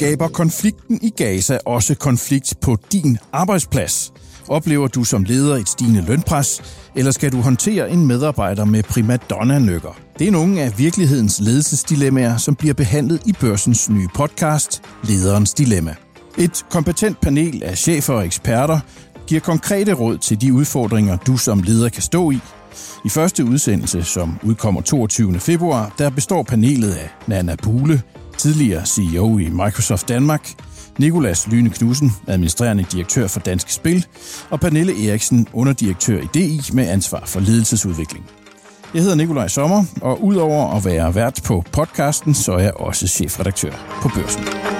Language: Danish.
Skaber konflikten i Gaza også konflikt på din arbejdsplads? Oplever du som leder et stigende lønpres, eller skal du håndtere en medarbejder med primadonna-nykker? Det er nogle af virkelighedens ledelsesdilemmaer, som bliver behandlet i børsens nye podcast, Lederens Dilemma. Et kompetent panel af chefer og eksperter giver konkrete råd til de udfordringer, du som leder kan stå i. I første udsendelse, som udkommer 22. februar, der består panelet af Nana Bule, tidligere CEO i Microsoft Danmark, Nikolas Lyne Knudsen, administrerende direktør for Danske Spil, og Pernille Eriksen, underdirektør i DI med ansvar for ledelsesudvikling. Jeg hedder Nikolaj Sommer, og udover at være vært på podcasten, så er jeg også chefredaktør på Børsen.